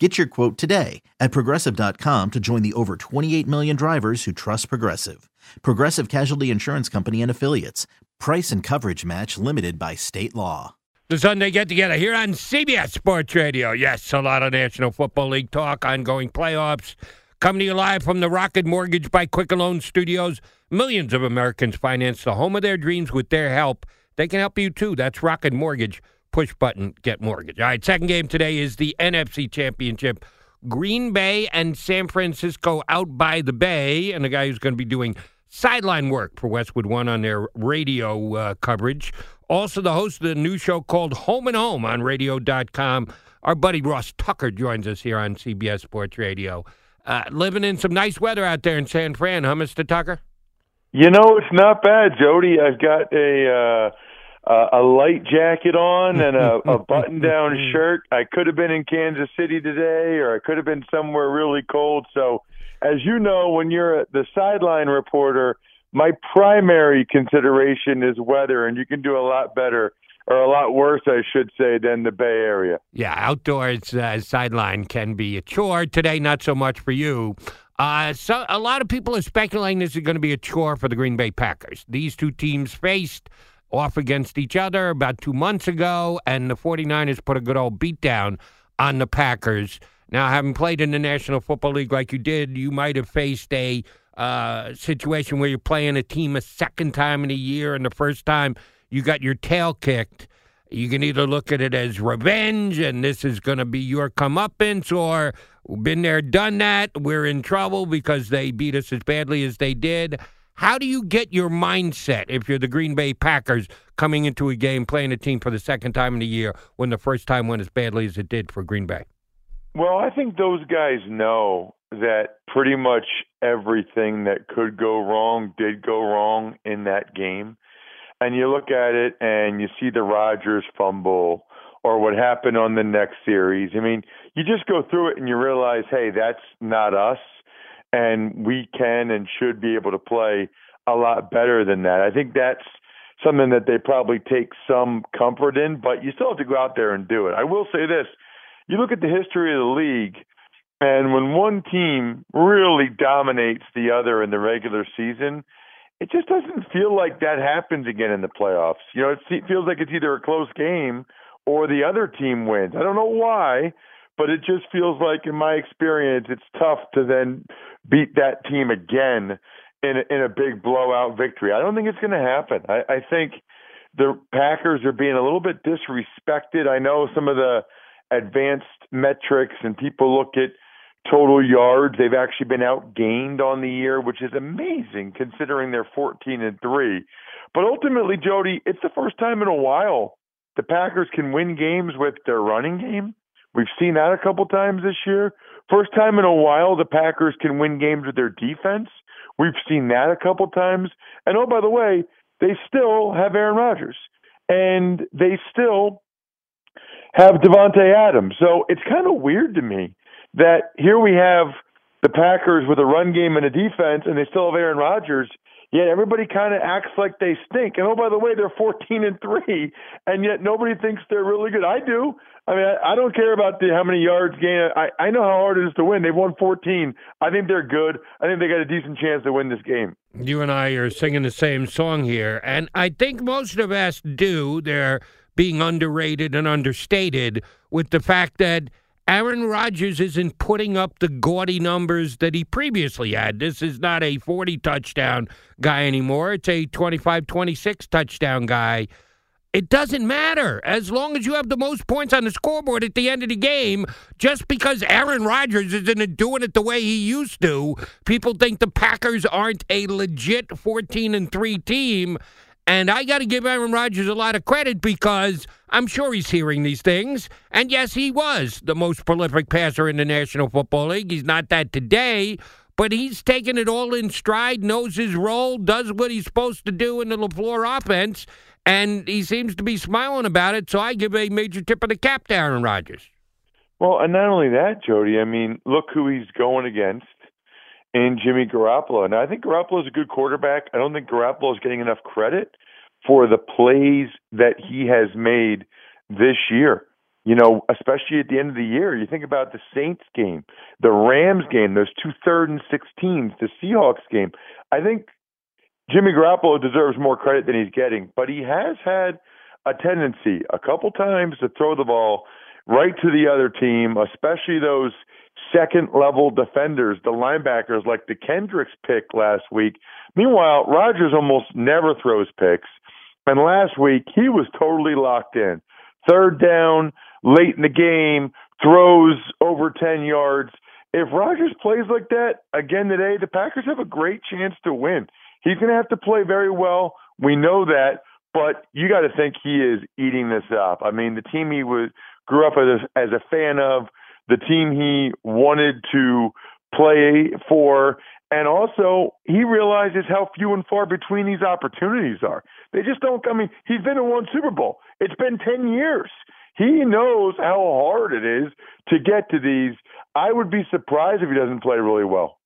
Get your quote today at progressive.com to join the over 28 million drivers who trust Progressive. Progressive Casualty Insurance Company and Affiliates. Price and coverage match limited by state law. The Sunday get together here on CBS Sports Radio. Yes, a lot of National Football League talk, ongoing playoffs. Coming to you live from the Rocket Mortgage by Quicken Loan Studios. Millions of Americans finance the home of their dreams with their help. They can help you too. That's Rocket Mortgage. Push button, get mortgage. All right, second game today is the NFC Championship. Green Bay and San Francisco out by the Bay, and the guy who's going to be doing sideline work for Westwood One on their radio uh, coverage. Also, the host of the new show called Home and Home on radio.com. Our buddy Ross Tucker joins us here on CBS Sports Radio. Uh, living in some nice weather out there in San Fran, huh, Mr. Tucker? You know, it's not bad, Jody. I've got a uh, a light jacket on and a, a button-down shirt. I could have been in Kansas City today, or I could have been somewhere really cold. So, as you know, when you're the sideline reporter, my primary consideration is weather, and you can do a lot better or a lot worse, I should say, than the Bay Area. Yeah, outdoors uh, sideline can be a chore. Today, not so much for you. Uh, so a lot of people are speculating this is going to be a chore for the Green Bay Packers. These two teams faced off against each other about two months ago, and the 49ers put a good old beatdown on the Packers. Now, having played in the National Football League like you did, you might have faced a uh, situation where you're playing a team a second time in a year, and the first time you got your tail kicked. You can either look at it as revenge, and this is going to be your comeuppance, or been there, done that. We're in trouble because they beat us as badly as they did. How do you get your mindset if you're the Green Bay Packers coming into a game playing a team for the second time in a year when the first time went as badly as it did for Green Bay? Well, I think those guys know that pretty much everything that could go wrong did go wrong in that game and you look at it and you see the Rodgers fumble or what happened on the next series. I mean, you just go through it and you realize, hey, that's not us, and we can and should be able to play a lot better than that. I think that's something that they probably take some comfort in, but you still have to go out there and do it. I will say this you look at the history of the league, and when one team really dominates the other in the regular season, it just doesn't feel like that happens again in the playoffs. You know, it feels like it's either a close game or the other team wins. I don't know why, but it just feels like, in my experience, it's tough to then beat that team again in a, in a big blowout victory. I don't think it's going to happen. I, I think the Packers are being a little bit disrespected. I know some of the advanced metrics and people look at total yards. They've actually been outgained on the year, which is amazing considering they're 14 and 3. But ultimately, Jody, it's the first time in a while the Packers can win games with their running game. We've seen that a couple times this year. First time in a while the Packers can win games with their defense. We've seen that a couple times. And oh, by the way, they still have Aaron Rodgers. And they still have Davante Adams. So it's kind of weird to me that here we have the Packers with a run game and a defense, and they still have Aaron Rodgers. Yet everybody kind of acts like they stink. And oh, by the way, they're 14 and three, and yet nobody thinks they're really good. I do. I mean, I, I don't care about the, how many yards gained. I, I know how hard it is to win. They've won 14. I think they're good. I think they got a decent chance to win this game. You and I are singing the same song here, and I think most of us do. They're being underrated and understated with the fact that Aaron Rodgers isn't putting up the gaudy numbers that he previously had. This is not a 40 touchdown guy anymore. It's a 25 26 touchdown guy. It doesn't matter as long as you have the most points on the scoreboard at the end of the game. Just because Aaron Rodgers isn't doing it the way he used to, people think the Packers aren't a legit 14 and 3 team. And I got to give Aaron Rodgers a lot of credit because I'm sure he's hearing these things. And yes, he was the most prolific passer in the National Football League. He's not that today, but he's taking it all in stride, knows his role, does what he's supposed to do in the LaFleur offense, and he seems to be smiling about it. So I give a major tip of the cap to Aaron Rodgers. Well, and not only that, Jody. I mean, look who he's going against in Jimmy Garoppolo. Now, I think Garoppolo is a good quarterback. I don't think Garoppolo is getting enough credit for the plays that he has made this year. You know, especially at the end of the year, you think about the Saints game, the Rams game, those two third and sixteens, the Seahawks game. I think Jimmy Garoppolo deserves more credit than he's getting, but he has had a tendency a couple times to throw the ball right to the other team, especially those second level defenders, the linebackers like the Kendricks pick last week. Meanwhile, Rodgers almost never throws picks. And last week, he was totally locked in. Third down, late in the game, throws over 10 yards. If Rodgers plays like that again today, the Packers have a great chance to win. He's going to have to play very well. We know that, but you got to think he is eating this up. I mean, the team he was grew up as a, as a fan of, the team he wanted to play for, and also he realizes how few and far between these opportunities are. They just don't. I mean, he's been in one Super Bowl. It's been ten years. He knows how hard it is to get to these. I would be surprised if he doesn't play really well.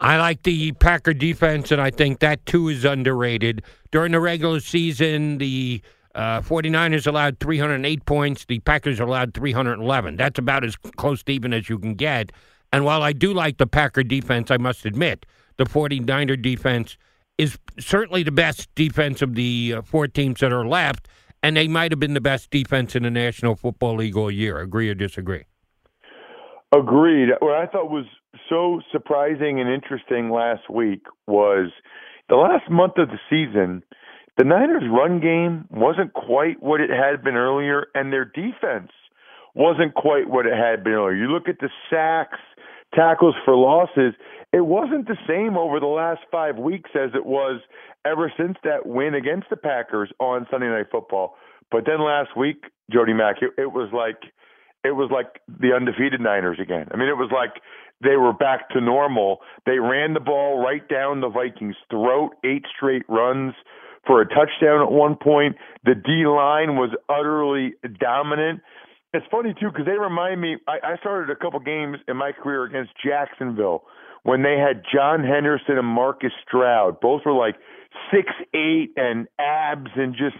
I like the Packer defense, and I think that too is underrated. During the regular season, the uh, 49ers allowed 308 points. The Packers allowed 311. That's about as close to even as you can get. And while I do like the Packer defense, I must admit, the 49er defense is certainly the best defense of the uh, four teams that are left, and they might have been the best defense in the National Football League all year. Agree or disagree? Agreed. What I thought was so surprising and interesting last week was the last month of the season – the Niners' run game wasn't quite what it had been earlier, and their defense wasn't quite what it had been earlier. You look at the sacks, tackles for losses, it wasn't the same over the last five weeks as it was ever since that win against the Packers on Sunday Night Football. But then last week, Jody Mac, it, it was like it was like the undefeated Niners again. I mean, it was like they were back to normal. They ran the ball right down the Vikings' throat, eight straight runs for a touchdown at one point. The D line was utterly dominant. It's funny too because they remind me. I, I started a couple games in my career against Jacksonville when they had John Henderson and Marcus Stroud. Both were like six eight and abs and just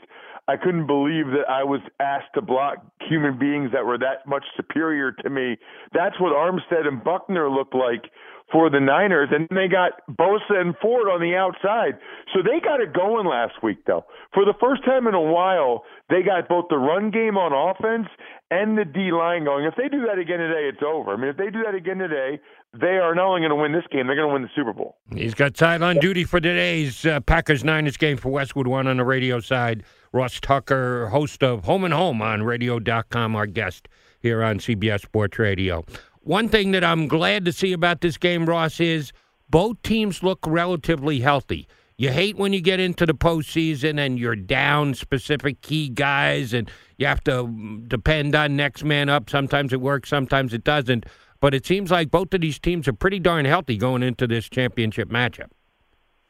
I couldn't believe that I was asked to block human beings that were that much superior to me. That's what Armstead and Buckner looked like for the Niners, and they got Bosa and Ford on the outside. So they got it going last week, though. For the first time in a while, they got both the run game on offense and the D line going. If they do that again today, it's over. I mean, if they do that again today, they are not only going to win this game, they're going to win the Super Bowl. He's got sideline duty for today's uh, Packers Niners game for Westwood One on the radio side. Ross Tucker, host of Home and Home on radio.com, our guest here on CBS Sports Radio. One thing that I'm glad to see about this game, Ross, is both teams look relatively healthy. You hate when you get into the postseason and you're down specific key guys and you have to depend on next man up. Sometimes it works, sometimes it doesn't. But it seems like both of these teams are pretty darn healthy going into this championship matchup.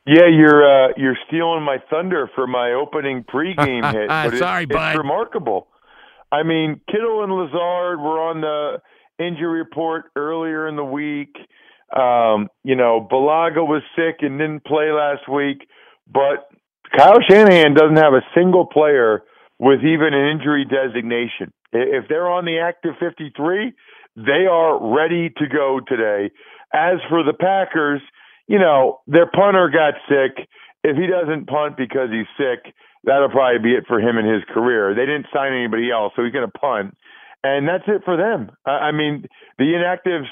Yeah, you're uh, you're stealing my thunder for my opening pregame hit. But Sorry, it's, bud. It's remarkable. I mean, Kittle and Lazard were on the injury report earlier in the week. Um, you know, Bulaga was sick and didn't play last week, but Kyle Shanahan doesn't have a single player with even an injury designation. If they're on the active 53, they are ready to go today. As for the Packers, you know, their punter got sick. If he doesn't punt because he's sick, that'll probably be it for him in his career. They didn't sign anybody else, so he's going to punt and that's it for them. I mean, the inactives,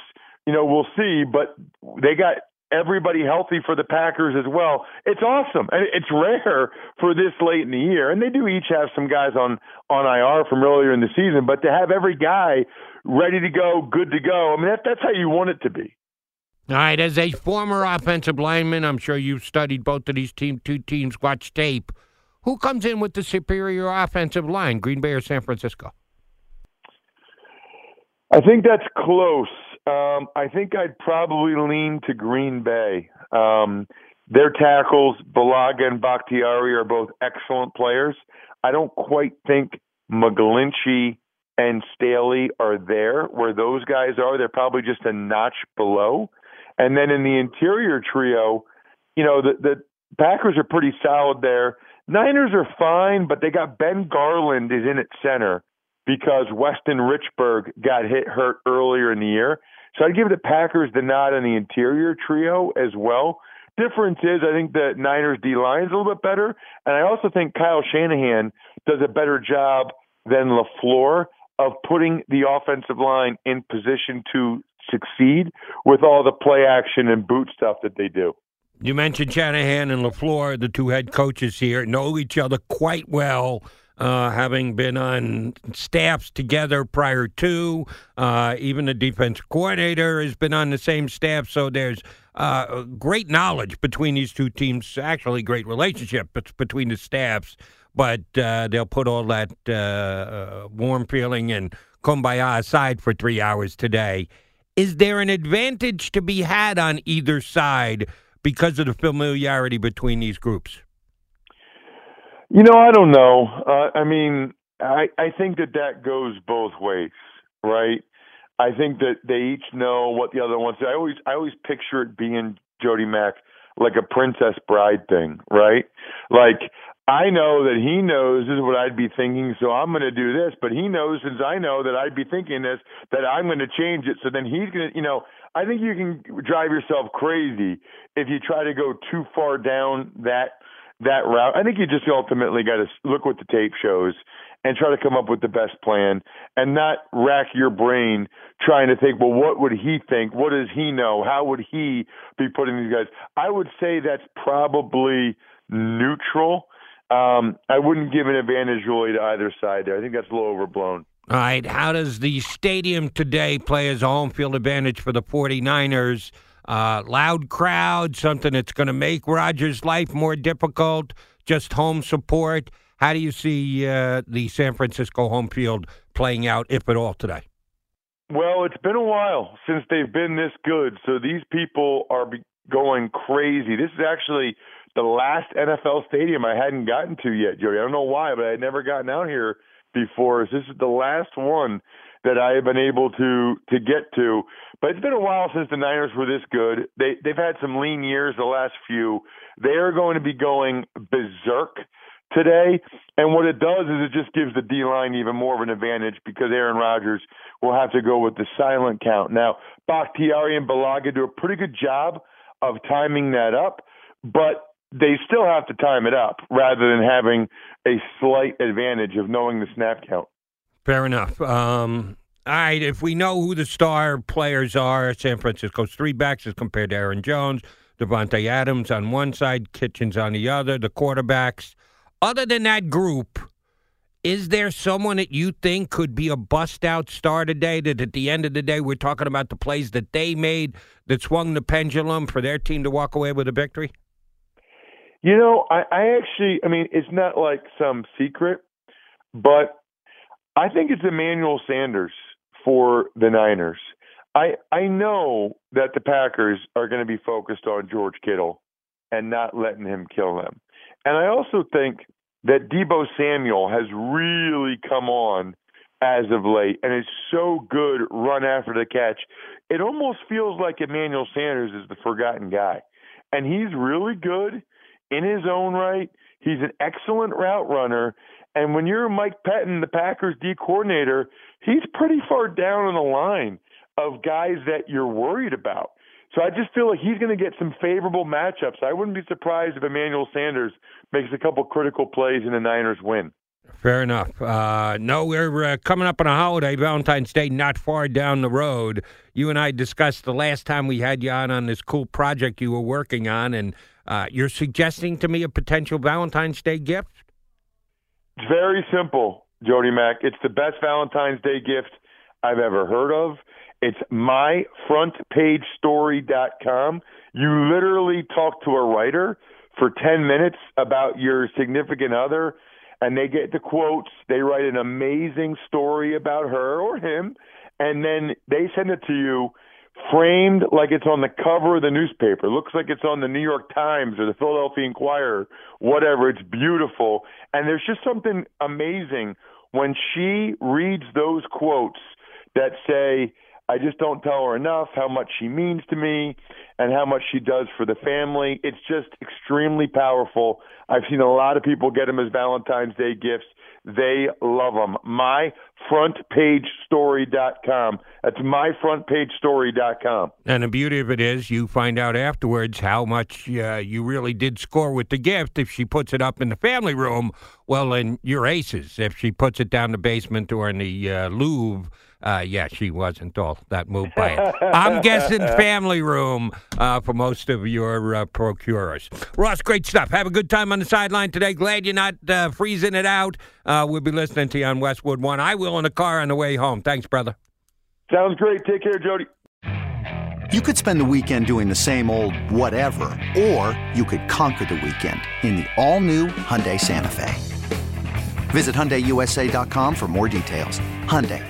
you know, we'll see, but they got everybody healthy for the Packers as well. It's awesome, and it's rare for this late in the year. And they do each have some guys on on IR from earlier in the season, but to have every guy ready to go, good to go, I mean, that, that's how you want it to be. All right, as a former offensive lineman, I'm sure you've studied both of these team two teams, watch tape. Who comes in with the superior offensive line, Green Bay or San Francisco? I think that's close. Um, I think I'd probably lean to Green Bay. Um, their tackles, Bulaga and Bakhtiari, are both excellent players. I don't quite think McGlinchey and Staley are there where those guys are. They're probably just a notch below. And then in the interior trio, you know, the, the Packers are pretty solid there. Niners are fine, but they got Ben Garland is in at center because Weston Richburg got hit hurt earlier in the year. So I'd give the Packers the nod on the interior trio as well. Difference is I think the Niners D line is a little bit better, and I also think Kyle Shanahan does a better job than LaFleur of putting the offensive line in position to succeed with all the play action and boot stuff that they do. You mentioned Shanahan and LaFleur, the two head coaches here, know each other quite well. Uh, having been on staffs together prior to, uh, even the defense coordinator has been on the same staff. So there's uh, great knowledge between these two teams. Actually, great relationship between the staffs. But uh, they'll put all that uh, uh, warm feeling and kumbaya aside for three hours today. Is there an advantage to be had on either side? because of the familiarity between these groups? You know, I don't know. Uh, I mean, I I think that that goes both ways, right? I think that they each know what the other wants. I always I always picture it being Jody Mac like a princess bride thing, right? Like I know that he knows this is what I'd be thinking, so I'm going to do this. But he knows, since I know that I'd be thinking this, that I'm going to change it. So then he's going to, you know, I think you can drive yourself crazy if you try to go too far down that that route. I think you just ultimately got to look what the tape shows and try to come up with the best plan and not rack your brain trying to think, well, what would he think? What does he know? How would he be putting these guys? I would say that's probably neutral. Um, I wouldn't give an advantage really to either side there. I think that's a little overblown. All right. How does the stadium today play as a home field advantage for the 49ers? Uh, loud crowd, something that's going to make Rodgers' life more difficult, just home support. How do you see uh, the San Francisco home field playing out, if at all, today? Well, it's been a while since they've been this good, so these people are going crazy. This is actually the last NFL stadium I hadn't gotten to yet, Jody. I don't know why, but I had never gotten out here before. This is the last one that I have been able to to get to. But it's been a while since the Niners were this good. They they've had some lean years the last few. They are going to be going berserk today. And what it does is it just gives the D line even more of an advantage because Aaron Rodgers will have to go with the silent count. Now, Bakhtiari and Bulaga do a pretty good job of timing that up, but they still have to time it up rather than having a slight advantage of knowing the snap count. Fair enough. Um, all right, if we know who the star players are, San Francisco's three backs as compared to Aaron Jones, Davante Adams on one side, Kitchens on the other, the quarterbacks. Other than that group, is there someone that you think could be a bust out star today that at the end of the day we're talking about the plays that they made that swung the pendulum for their team to walk away with a victory? You know, I, I actually, I mean, it's not like some secret, but I think it's Emmanuel Sanders for the Niners. I I know that the Packers are going to be focused on George Kittle and not letting him kill them. And I also think that Deebo Samuel has really come on as of late and is so good run after the catch. It almost feels like Emmanuel Sanders is the forgotten guy. And he's really good in his own right. He's an excellent route runner. And when you're Mike Pettine, the Packers D coordinator, he's pretty far down on the line of guys that you're worried about. So I just feel like he's going to get some favorable matchups. I wouldn't be surprised if Emmanuel Sanders makes a couple critical plays and the Niners win. Fair enough. Uh, no, we're uh, coming up on a holiday, Valentine's Day, not far down the road. You and I discussed the last time we had you on on this cool project you were working on, and uh, you're suggesting to me a potential Valentine's Day gift? It's very simple, Jody Mac. It's the best Valentine's Day gift I've ever heard of. It's myfrontpagestory.com. You literally talk to a writer for 10 minutes about your significant other, and they get the quotes. They write an amazing story about her or him, and then they send it to you framed like it's on the cover of the newspaper. It looks like it's on the New York Times or the Philadelphia Inquirer, whatever. It's beautiful. And there's just something amazing when she reads those quotes that say, I just don't tell her enough how much she means to me and how much she does for the family. It's just extremely powerful. I've seen a lot of people get them as Valentine's Day gifts. They love them. MyFrontPageStory.com. That's MyFrontPageStory.com. And the beauty of it is, you find out afterwards how much uh, you really did score with the gift. If she puts it up in the family room, well, then you're aces. If she puts it down the basement or in the uh, Louvre, uh, yeah, she wasn't all that moved by it. I'm guessing family room uh, for most of your uh, procurers. Ross, great stuff. Have a good time on the sideline today. Glad you're not uh, freezing it out. Uh, we'll be listening to you on Westwood One. I will in the car on the way home. Thanks, brother. Sounds great. Take care, Jody. You could spend the weekend doing the same old whatever, or you could conquer the weekend in the all-new Hyundai Santa Fe. Visit HyundaiUSA.com for more details. Hyundai.